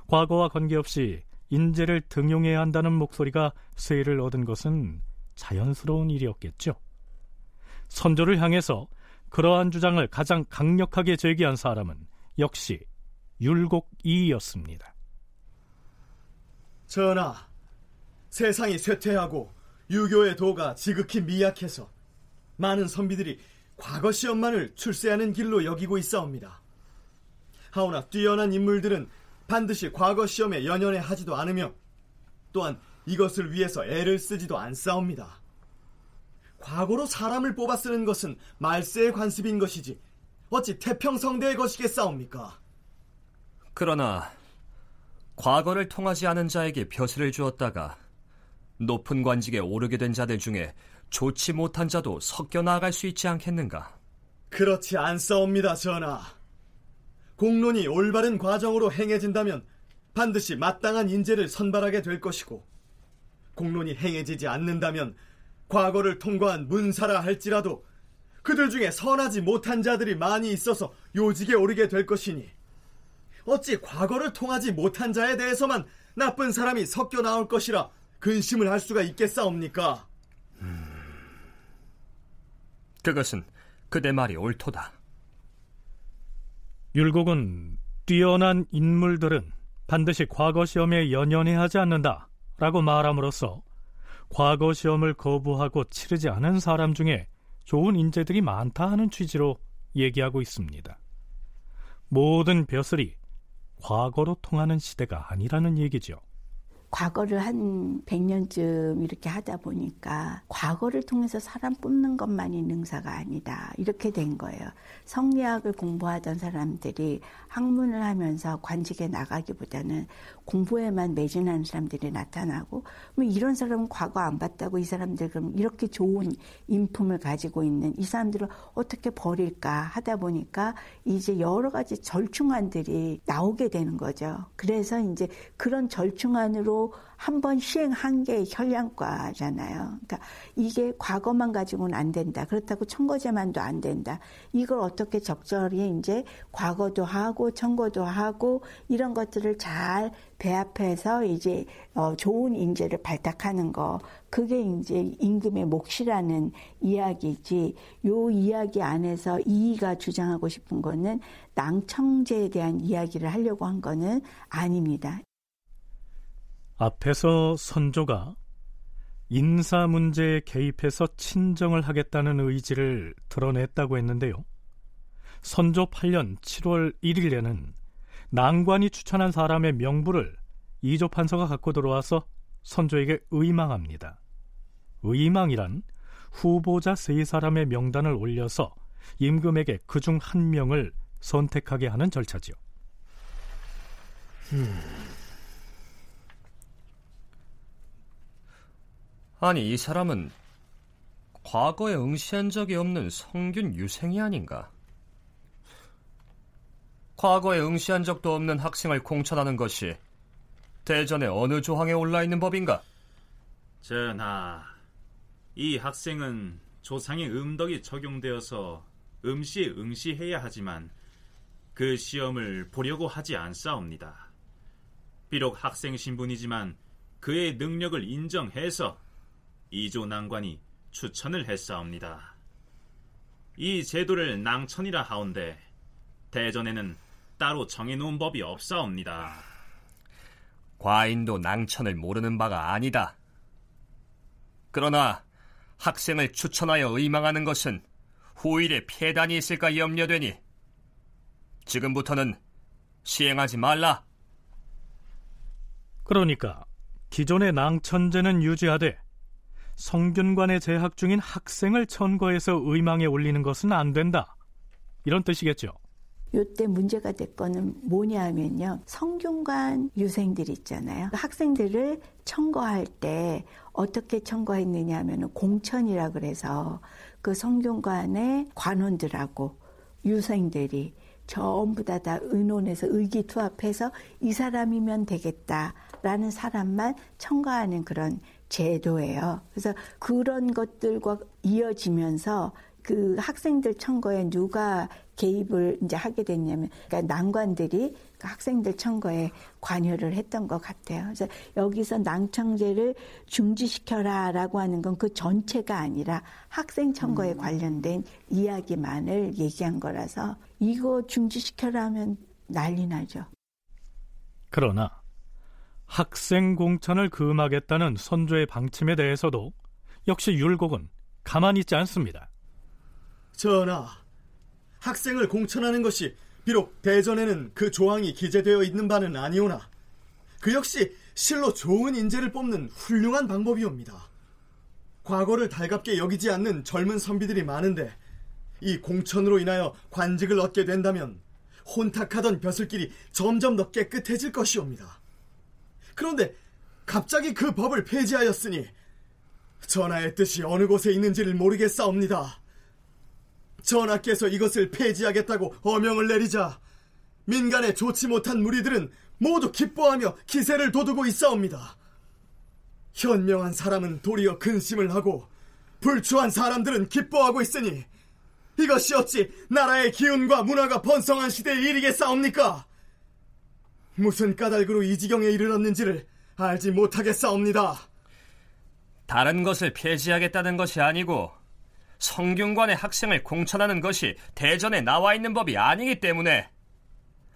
과거와 관계없이 인재를 등용해야 한다는 목소리가 세를 얻은 것은 자연스러운 일이었겠죠. 선조를 향해서 그러한 주장을 가장 강력하게 제기한 사람은 역시 율곡이였습니다. 전하, 세상이 쇠퇴하고 유교의 도가 지극히 미약해서 많은 선비들이 과거 시험만을 출세하는 길로 여기고 있사옵니다. 하오나 뛰어난 인물들은 반드시 과거 시험에 연연해 하지도 않으며 또한 이것을 위해서 애를 쓰지도 않사옵니다. 과거로 사람을 뽑아 쓰는 것은 말세의 관습인 것이지 어찌 태평성대의 것이겠사옵니까? 그러나 과거를 통하지 않은 자에게 벼슬을 주었다가 높은 관직에 오르게 된 자들 중에 좋지 못한 자도 섞여 나갈 수 있지 않겠는가? 그렇지 않사옵니다, 전하. 공론이 올바른 과정으로 행해진다면 반드시 마땅한 인재를 선발하게 될 것이고 공론이 행해지지 않는다면 과거를 통과한 문사라 할지라도 그들 중에 선하지 못한 자들이 많이 있어서 요직에 오르게 될 것이니 어찌 과거를 통하지 못한 자에 대해서만 나쁜 사람이 섞여 나올 것이라 근심을 할 수가 있겠사옵니까? 음... 그것은 그대 말이 옳도다. 율곡은 뛰어난 인물들은 반드시 과거 시험에 연연해 하지 않는다 라고 말함으로써 과거 시험을 거부하고 치르지 않은 사람 중에 좋은 인재들이 많다 하는 취지로 얘기하고 있습니다. 모든 벼슬이 과거로 통하는 시대가 아니라는 얘기죠. 과거를 한 100년쯤 이렇게 하다 보니까 과거를 통해서 사람 뽑는 것만이 능사가 아니다. 이렇게 된 거예요. 성리학을 공부하던 사람들이 학문을 하면서 관직에 나가기보다는 공부에만 매진하는 사람들이 나타나고 뭐 이런 사람은 과거 안 봤다고 이 사람들 그럼 이렇게 좋은 인품을 가지고 있는 이 사람들을 어떻게 버릴까 하다 보니까 이제 여러 가지 절충안들이 나오게 되는 거죠. 그래서 이제 그런 절충안으로 한 번 시행한 게 현량과잖아요. 그러니까 이게 과거만 가지고는 안 된다. 그렇다고 청거제만도 안 된다. 이걸 어떻게 적절히 이제 과거도 하고 청거도 하고 이런 것들을 잘 배합해서 이제 어 좋은 인재를 발탁하는 거 그게 이제 임금의 몫이라는 이야기지. 요 이야기 안에서 이의가 주장하고 싶은 거는 낭청제에 대한 이야기를 하려고 한 거는 아닙니다. 앞에서 선조가 인사 문제에 개입해서 친정을 하겠다는 의지를 드러냈다고 했는데요. 선조 8년 7월 1일에는 낭관이 추천한 사람의 명부를 이조 판서가 갖고 들어와서 선조에게 의망합니다. 의망이란 후보자 세 사람의 명단을 올려서 임금에게 그 중 한 명을 선택하게 하는 절차지요. 음. 아니 이 사람은 과거에 응시한 적이 없는 성균 유생이 아닌가? 과거에 응시한 적도 없는 학생을 공천하는 것이 대전에 어느 조항에 올라 있는 법인가? 전하, 이 학생은 조상의 음덕이 적용되어서 음시에 응시해야 하지만 그 시험을 보려고 하지 않사옵니다. 비록 학생 신분이지만 그의 능력을 인정해서 이조 난관이 추천을 했사옵니다. 이 제도를 낭천이라 하온데 대전에는 따로 정해놓은 법이 없사옵니다. 과인도 낭천을 모르는 바가 아니다. 그러나 학생을 추천하여 의망하는 것은 후일에 폐단이 있을까 염려되니 지금부터는 시행하지 말라. 그러니까 기존의 낭천제는 유지하되 성균관에 재학 중인 학생을 천거해서 의망에 올리는 것은 안 된다. 이런 뜻이겠죠. 요때 문제가 될 거는 뭐냐 하면요. 성균관 유생들 있잖아요. 학생들을 청거할 때 어떻게 청거했느냐 하면 공천이라 그래서 그 성균관의 관원들하고 유생들이 전부 다 다 의논해서 의기투합해서 이 사람이면 되겠다라는 사람만 청거하는 그런 제도예요. 그래서 그런 것들과 이어지면서 그 학생들 청거에 누가 개입을 이제 하게 됐냐면, 그러니까 난관들이 그 학생들 청거에 관여를 했던 것 같아요. 그래서 여기서 낭청제를 중지시켜라라고 하는 건 그 전체가 아니라 학생 청거에 음. 관련된 이야기만을 얘기한 거라서 이거 중지시켜라 하면 난리 나죠. 그러나 학생 공천을 금하겠다는 선조의 방침에 대해서도 역시 율곡은 가만히 있지 않습니다. 전하, 학생을 공천하는 것이 비록 대전에는 그 조항이 기재되어 있는 바는 아니오나 그 역시 실로 좋은 인재를 뽑는 훌륭한 방법이옵니다. 과거를 달갑게 여기지 않는 젊은 선비들이 많은데 이 공천으로 인하여 관직을 얻게 된다면 혼탁하던 벼슬길이 점점 더 깨끗해질 것이옵니다. 그런데 갑자기 그 법을 폐지하였으니 전하의 뜻이 어느 곳에 있는지를 모르겠사옵니다. 전하께서 이것을 폐지하겠다고 어명을 내리자 민간에 좋지 못한 무리들은 모두 기뻐하며 기세를 돋우고 있사옵니다. 현명한 사람은 도리어 근심을 하고 불추한 사람들은 기뻐하고 있으니 이것이 어찌 나라의 기운과 문화가 번성한 시대의 일이겠사옵니까? 무슨 까닭으로 이 지경에 이르렀는지를 알지 못하겠사옵니다. 다른 것을 폐지하겠다는 것이 아니고 성균관의 학생을 공천하는 것이 대전에 나와 있는 법이 아니기 때문에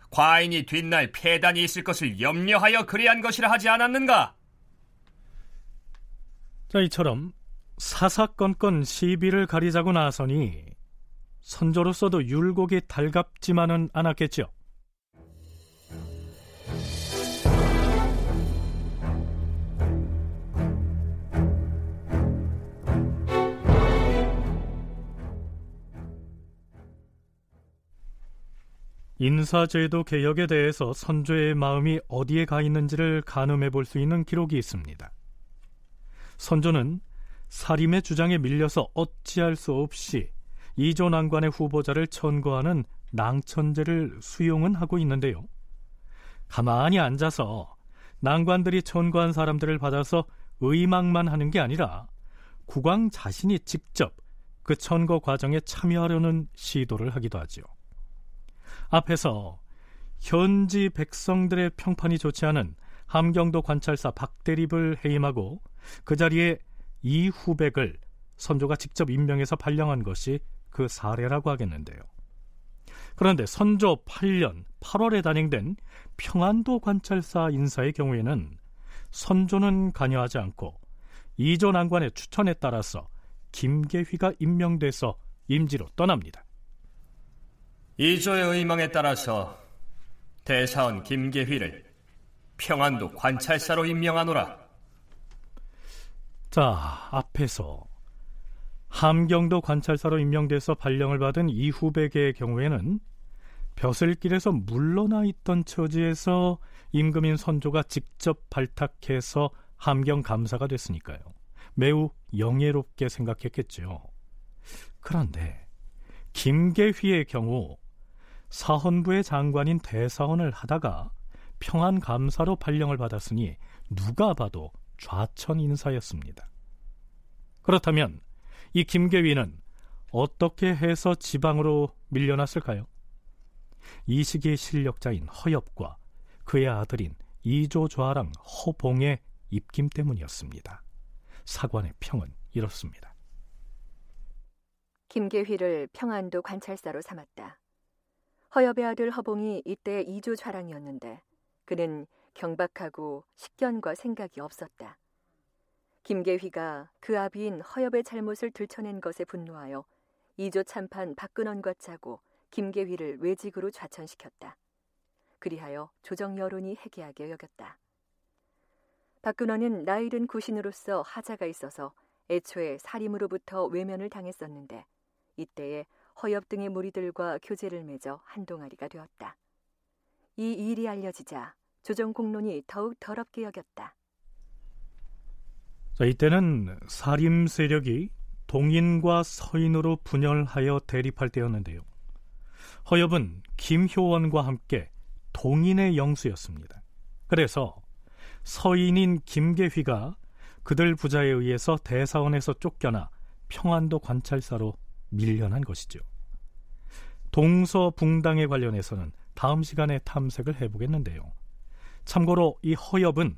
과인이 뒷날 폐단이 있을 것을 염려하여 그리한 것이라 하지 않았는가? 자, 이처럼 사사건건 시비를 가리자고 나서니 선조로서도 율곡이 달갑지만은 않았겠죠. 인사제도 개혁에 대해서 선조의 마음이 어디에 가 있는지를 가늠해 볼 수 있는 기록이 있습니다. 선조는 사림의 주장에 밀려서 어찌할 수 없이 이조 난관의 후보자를 천거하는 낭천제를 수용은 하고 있는데요. 가만히 앉아서 난관들이 천거한 사람들을 받아서 의망만 하는 게 아니라 국왕 자신이 직접 그 천거 과정에 참여하려는 시도를 하기도 하지요. 앞에서 현지 백성들의 평판이 좋지 않은 함경도 관찰사 박대립을 해임하고 그 자리에 이후백을 선조가 직접 임명해서 발령한 것이 그 사례라고 하겠는데요. 그런데 선조 8년 8월에 단행된 평안도 관찰사 인사의 경우에는 선조는 관여하지 않고 이조 난관의 추천에 따라서 김계휘가 임명돼서 임지로 떠납니다. 이조의 의망에 따라서 대사원 김계휘를 평안도 관찰사로 임명하노라. 자, 앞에서 함경도 관찰사로 임명돼서 발령을 받은 이후백의 경우에는 벼슬길에서 물러나 있던 처지에서 임금인 선조가 직접 발탁해서 함경 감사가 됐으니까요. 매우 영예롭게 생각했겠죠. 그런데 김계휘의 경우 사헌부의 장관인 대사원을 하다가 평안 감사로 발령을 받았으니 누가 봐도 좌천 인사였습니다. 그렇다면 이 김계위는 어떻게 해서 지방으로 밀려났을까요? 이 시기의 실력자인 허엽과 그의 아들인 이조좌랑 허봉의 입김 때문이었습니다. 사관의 평은 이렇습니다. 김계휘를 평안도 관찰사로 삼았다. 허엽의 아들 허봉이 이때 이조 좌랑이었는데 그는 경박하고 식견과 생각이 없었다. 김계휘가 그 아비인 허엽의 잘못을 들춰낸 것에 분노하여 이조 참판 박근원과 짜고 김계휘를 외직으로 좌천시켰다. 그리하여 조정 여론이 해괴하게 여겼다. 박근원은 나이든 구신으로서 하자가 있어서 애초에 사림으로부터 외면을 당했었는데 이때에 허엽 등의 무리들과 교제를 맺어 한동아리가 되었다. 이 일이 알려지자 조정 공론이 더욱 더럽게 여겼다. 자, 이때는 사림 세력이 동인과 서인으로 분열하여 대립할 때였는데요. 허엽은 김효원과 함께 동인의 영수였습니다. 그래서 서인인 김계휘가 그들 부자에 의해서 대사원에서 쫓겨나 평안도 관찰사로 밀려난 것이죠. 동서붕당에 관련해서는 다음 시간에 탐색을 해보겠는데요. 참고로 이 허엽은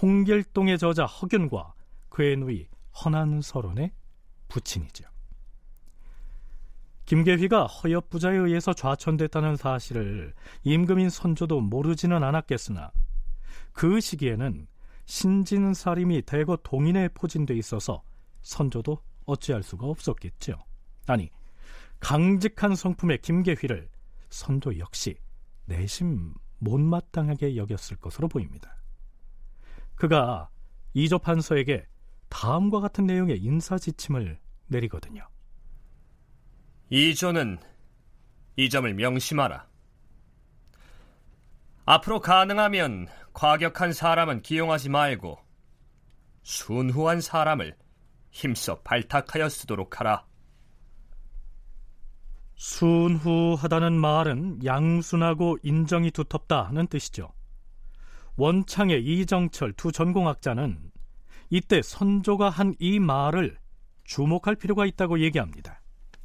홍길동의 저자 허균과 그의 누이 허난서론의 부친이죠. 김계휘가 허엽 부자에 의해서 좌천됐다는 사실을 임금인 선조도 모르지는 않았겠으나 그 시기에는 신진사림이 대거 동인에 포진돼 있어서 선조도 어찌할 수가 없었겠죠. 아니 강직한 성품의 김계휘를 선조 역시 내심 못마땅하게 여겼을 것으로 보입니다. 그가 이조 판서에게 다음과 같은 내용의 인사 지침을 내리거든요. 이조는 이 점을 명심하라. 앞으로 가능하면 과격한 사람은 기용하지 말고 순후한 사람을 힘써 발탁하여 쓰도록 하라. 순후하다는 말은 양순하고 인정이 두텁다는 뜻이죠. 원창의 이정철 두 전공학자는 이때 선조가 한 이 말을 주목할 필요가 있다고 얘기합니다.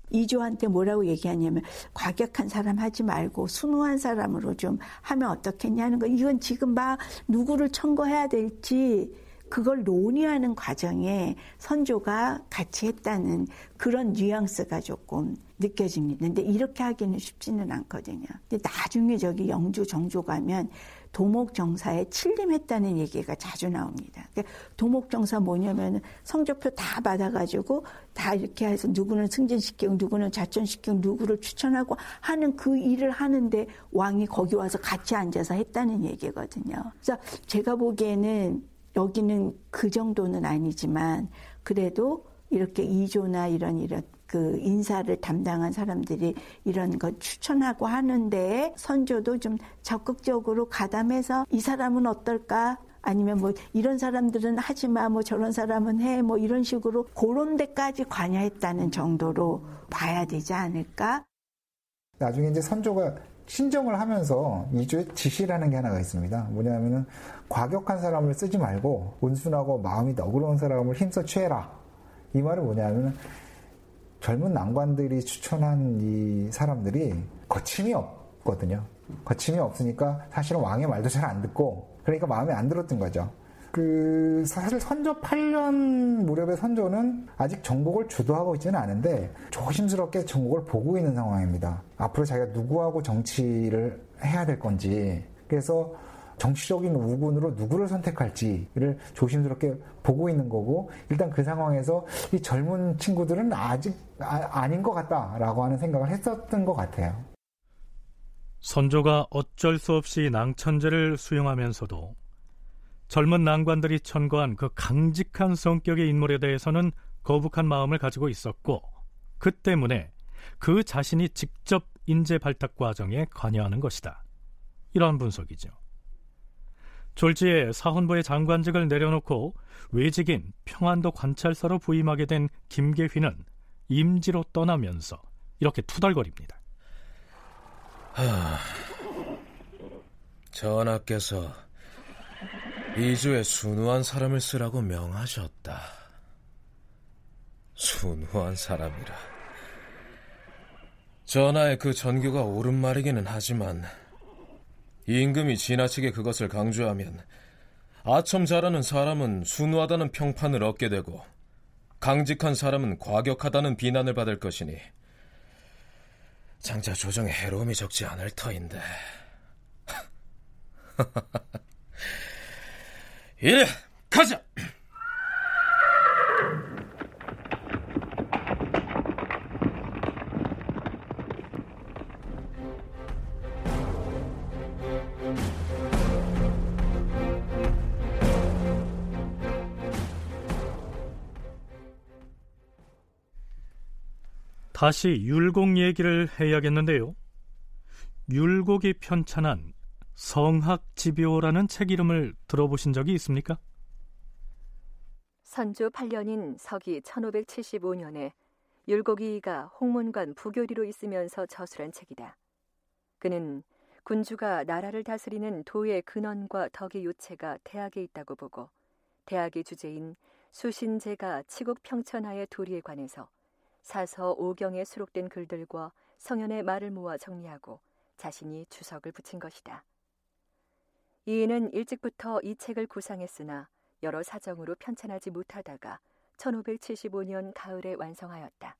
이조한테 뭐라고 얘기하냐면 과격한 사람 하지 말고 순후한 사람으로 좀 하면 어떻겠냐는 거. 이건 지금 막 누구를 청구해야 될지 그걸 논의하는 과정에 선조가 같이 했다는 그런 뉘앙스가 조금 느껴집니다. 근데 이렇게 하기는 쉽지는 않거든요. 근데 나중에 저기 영주 정조 가면 도목정사에 칠림했다는 얘기가 자주 나옵니다. 그러니까 도목정사 뭐냐면 성적표 다 받아가지고 다 이렇게 해서 누구는 승진시키고 누구는 자천시키고 누구를 추천하고 하는 그 일을 하는데 왕이 거기 와서 같이 앉아서 했다는 얘기거든요. 그래서 제가 보기에는 여기는 그 정도는 아니지만 그래도 이렇게 이조나 이런 이런 그 인사를 담당한 사람들이 이런 것 추천하고 하는데 선조도 좀 적극적으로 가담해서 이 사람은 어떨까? 아니면 뭐 이런 사람들은 하지 마, 뭐 저런 사람은 해, 뭐 이런 식으로 그런 데까지 관여했다는 정도로 봐야 되지 않을까? 나중에 이제 선조가 신정을 하면서 이주에 지시라는 게 하나가 있습니다. 뭐냐면은 과격한 사람을 쓰지 말고 온순하고 마음이 너그러운 사람을 힘써 취해라. 이 말은 뭐냐면은 젊은 난관들이 추천한 이 사람들이 거침이 없거든요. 거침이 없으니까 사실은 왕의 말도 잘 안 듣고 그러니까 마음에 안 들었던 거죠. 그 사실 선조 8년 무렵의 선조는 아직 정복을 주도하고 있지는 않은데 조심스럽게 정복을 보고 있는 상황입니다. 앞으로 자기가 누구하고 정치를 해야 될 건지 그래서 정치적인 우군으로 누구를 선택할지를 조심스럽게 보고 있는 거고 일단 그 상황에서 이 젊은 친구들은 아직 아, 닌것 같다라고 하는 생각을 했었던 것 같아요. 선조가 어쩔 수 없이 낭천제를 수용하면서도 젊은 난관들이 천거한 그 강직한 성격의 인물에 대해서는 거북한 마음을 가지고 있었고 그 때문에 그 자신이 직접 인재 발탁 과정에 관여하는 것이다. 이러한 분석이죠. 졸지에 사헌부의 장관직을 내려놓고 외직인 평안도 관찰사로 부임하게 된 김계휘는 임지로 떠나면서 이렇게 투덜거립니다. 하... 전하께서 이주에 순우한 사람을 쓰라고 명하셨다. 순우한 사람이라. 전하의 그 전교가 옳은 말이기는 하지만 임금이 지나치게 그것을 강조하면 아첨 잘하는 사람은 순우하다는 평판을 얻게 되고 강직한 사람은 과격하다는 비난을 받을 것이니 장차 조정에 해로움이 적지 않을 터인데. 이래 가자. 다시 율곡 얘기를 해야겠는데요. 율곡이 편찬한 성학지묘라는 책 이름을 들어보신 적이 있습니까? 선조 8년인 서기 1575년에 율곡이가 홍문관 부교리로 있으면서 저술한 책이다. 그는 군주가 나라를 다스리는 도의 근원과 덕의 요체가 대학에 있다고 보고 대학의 주제인 수신제가 치국 평천하의 도리에 관해서 사서 오경에 수록된 글들과 성현의 말을 모아 정리하고 자신이 주석을 붙인 것이다. 이인은 일찍부터 이 책을 구상했으나 여러 사정으로 편찬하지 못하다가 1575년 가을에 완성하였다.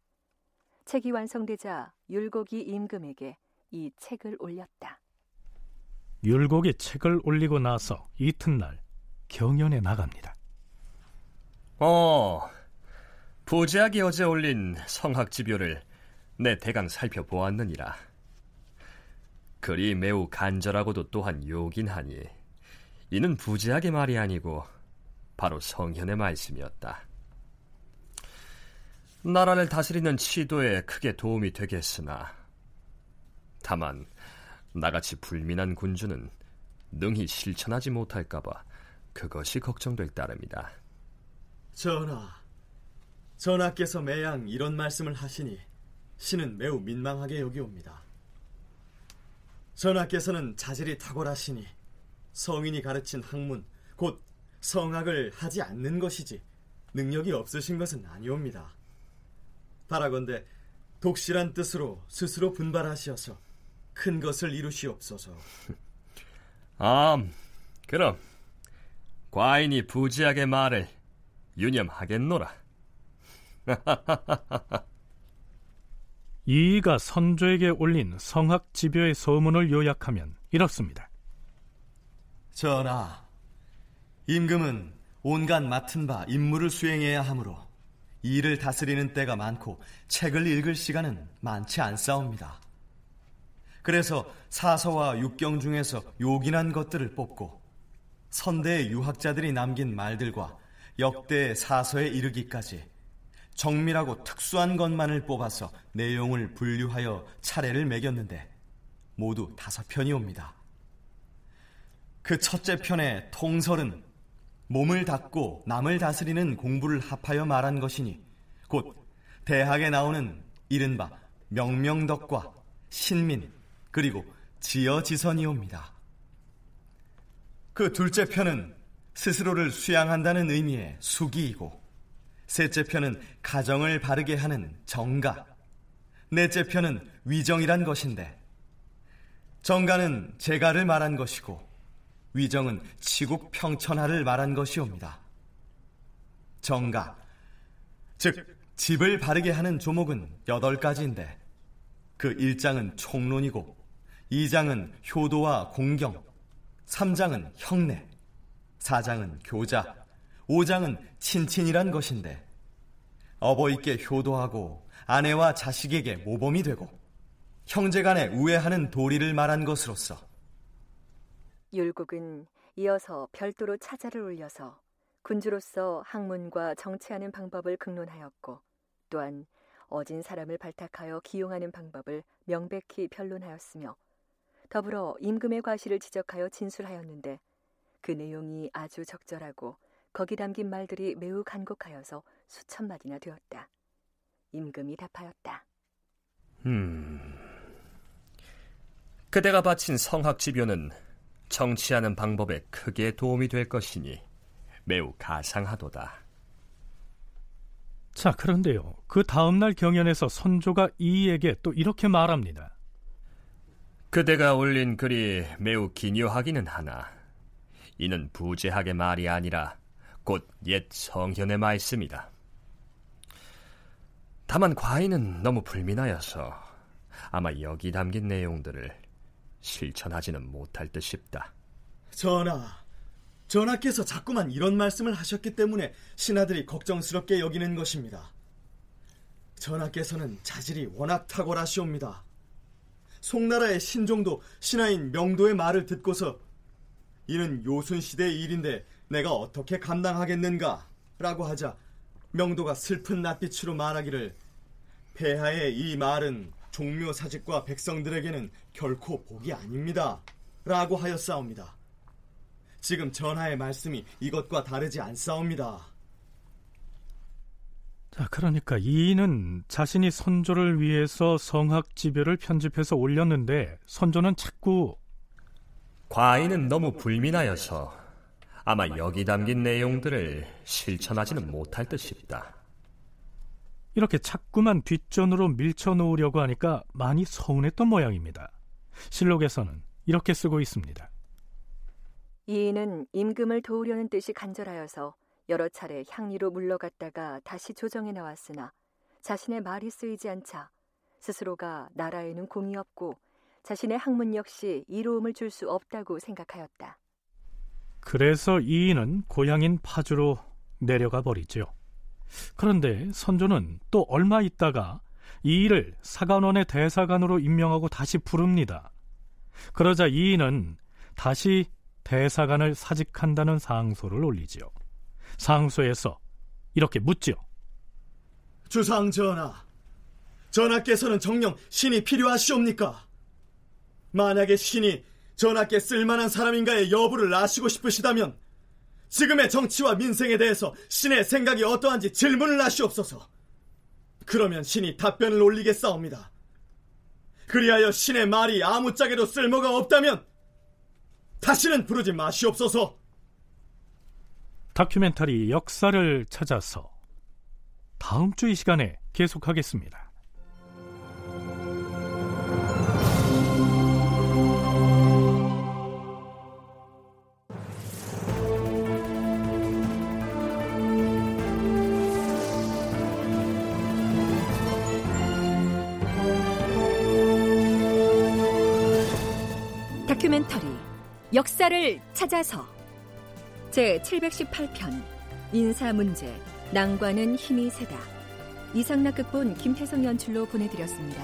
책이 완성되자 율곡이 임금에게 이 책을 올렸다. 율곡이 책을 올리고 나서 이튿날 경연에 나갑니다. 어, 부제학이 어제 올린 성학지묘를 내 대강 살펴보았느니라. 글이 매우 간절하고도 또한 요긴 하니 이는 부제학의 말이 아니고 바로 성현의 말씀이었다. 나라를 다스리는 치도에 크게 도움이 되겠으나 다만 나같이 불민한 군주는 능히 실천하지 못할까봐 그것이 걱정될 따름이다. 전하, 전하께서 매양 이런 말씀을 하시니 신은 매우 민망하게 여기옵니다. 전하께서는 자질이 탁월하시니 성인이 가르친 학문, 곧 성학을 하지 않는 것이지 능력이 없으신 것은 아니옵니다. 바라건대 독실한 뜻으로 스스로 분발하시어서 큰 것을 이루시옵소서. 아, 그럼 과인이 부지하게 말을 유념하겠노라. 이이가 선조에게 올린 성학지교의 소문을 요약하면 이렇습니다. 전하, 임금은 온갖 맡은 바 임무를 수행해야 하므로 일을 다스리는 때가 많고 책을 읽을 시간은 많지 않사옵니다. 그래서 사서와 육경 중에서 요긴한 것들을 뽑고 선대의 유학자들이 남긴 말들과 역대 사서에 이르기까지 정밀하고 특수한 것만을 뽑아서 내용을 분류하여 차례를 매겼는데 모두 다섯 편이 옵니다. 그 첫째 편의 통설은 몸을 닦고 남을 다스리는 공부를 합하여 말한 것이니 곧 대학에 나오는 이른바 명명덕과 신민 그리고 지어지선이옵니다. 그 둘째 편은 스스로를 수양한다는 의미의 수기이고 셋째 편은 가정을 바르게 하는 정가 넷째 편은 위정이란 것인데 정가는 재가를 말한 것이고 위정은 치국 평천하를 말한 것이옵니다. 정가 즉 집을 바르게 하는 조목은 여덟 가지인데 그 1장은 총론이고 2장은 효도와 공경 3장은 형내 4장은 교자 5장은 친친이란 것인데 어버이께 효도하고 아내와 자식에게 모범이 되고 형제간에 우애하는 도리를 말한 것으로서 율곡은 이어서 별도로 차자를 올려서 군주로서 학문과 정치하는 방법을 극론하였고 또한 어진 사람을 발탁하여 기용하는 방법을 명백히 변론하였으며 더불어 임금의 과실을 지적하여 진술하였는데 그 내용이 아주 적절하고 거기 담긴 말들이 매우 간곡하여서 수천 마디나 되었다. 임금이 답하였다. 음. 그대가 바친 성학지교는 정치하는 방법에 크게 도움이 될 것이니 매우 가상하도다. 자, 그런데요. 그 다음날 경연에서 선조가 이에게 또 이렇게 말합니다. 그대가 올린 글이 매우 기묘하기는 하나 이는 부재하게 말이 아니라 곧 옛 성현의 말씀이다. 다만 과인은 너무 불민하여서 아마 여기 담긴 내용들을 실천하지는 못할 듯 싶다. 전하, 전하께서 자꾸만 이런 말씀을 하셨기 때문에 신하들이 걱정스럽게 여기는 것입니다. 전하께서는 자질이 워낙 탁월하시옵니다. 송나라의 신종도 신하인 명도의 말을 듣고서 이는 요순 시대의 일인데 내가 어떻게 감당하겠는가? 라고 하자 명도가 슬픈 낯빛으로 말하기를 폐하의 이 말은 종묘 사직과 백성들에게는 결코 복이 아닙니다. 라고 하였사옵니다. 지금 전하의 말씀이 이것과 다르지 않사옵니다. 자, 그러니까 이인은 자신이 선조를 위해서 성학지별을 편집해서 올렸는데 선조는 자꾸 과인은 너무 불민하여서 아마 여기 담긴 내용들을 실천하지는 못할 듯 싶다. 이렇게 자꾸만 뒷전으로 밀쳐놓으려고 하니까 많이 서운했던 모양입니다. 실록에서는 이렇게 쓰고 있습니다. 이인은 임금을 도우려는 뜻이 간절하여서 여러 차례 향리로 물러갔다가 다시 조정에 나왔으나 자신의 말이 쓰이지 않자 스스로가 나라에는 공이 없고 자신의 학문 역시 이로움을 줄 수 없다고 생각하였다. 그래서 이인은 고향인 파주로 내려가 버리죠. 그런데 선조는 또 얼마 있다가 이인을 사관원의 대사관으로 임명하고 다시 부릅니다. 그러자 이인은 다시 대사관을 사직한다는 상소를 올리지요. 상소에서 이렇게 묻지요. 주상 전하, 전하께서는 정령 신이 필요하시옵니까? 만약에 신이 전하께 쓸만한 사람인가의 여부를 아시고 싶으시다면 지금의 정치와 민생에 대해서 신의 생각이 어떠한지 질문을 하시옵소서. 그러면 신이 답변을 올리겠사옵니다. 그리하여 신의 말이 아무짝에도 쓸모가 없다면 다시는 부르지 마시옵소서. 다큐멘터리 역사를 찾아서 다음 주 이 시간에 계속하겠습니다. 역사를 찾아서 제 718편 인사 문제 낭과는 힘이 세다 이상락 극본 김태성 연출로 보내드렸습니다.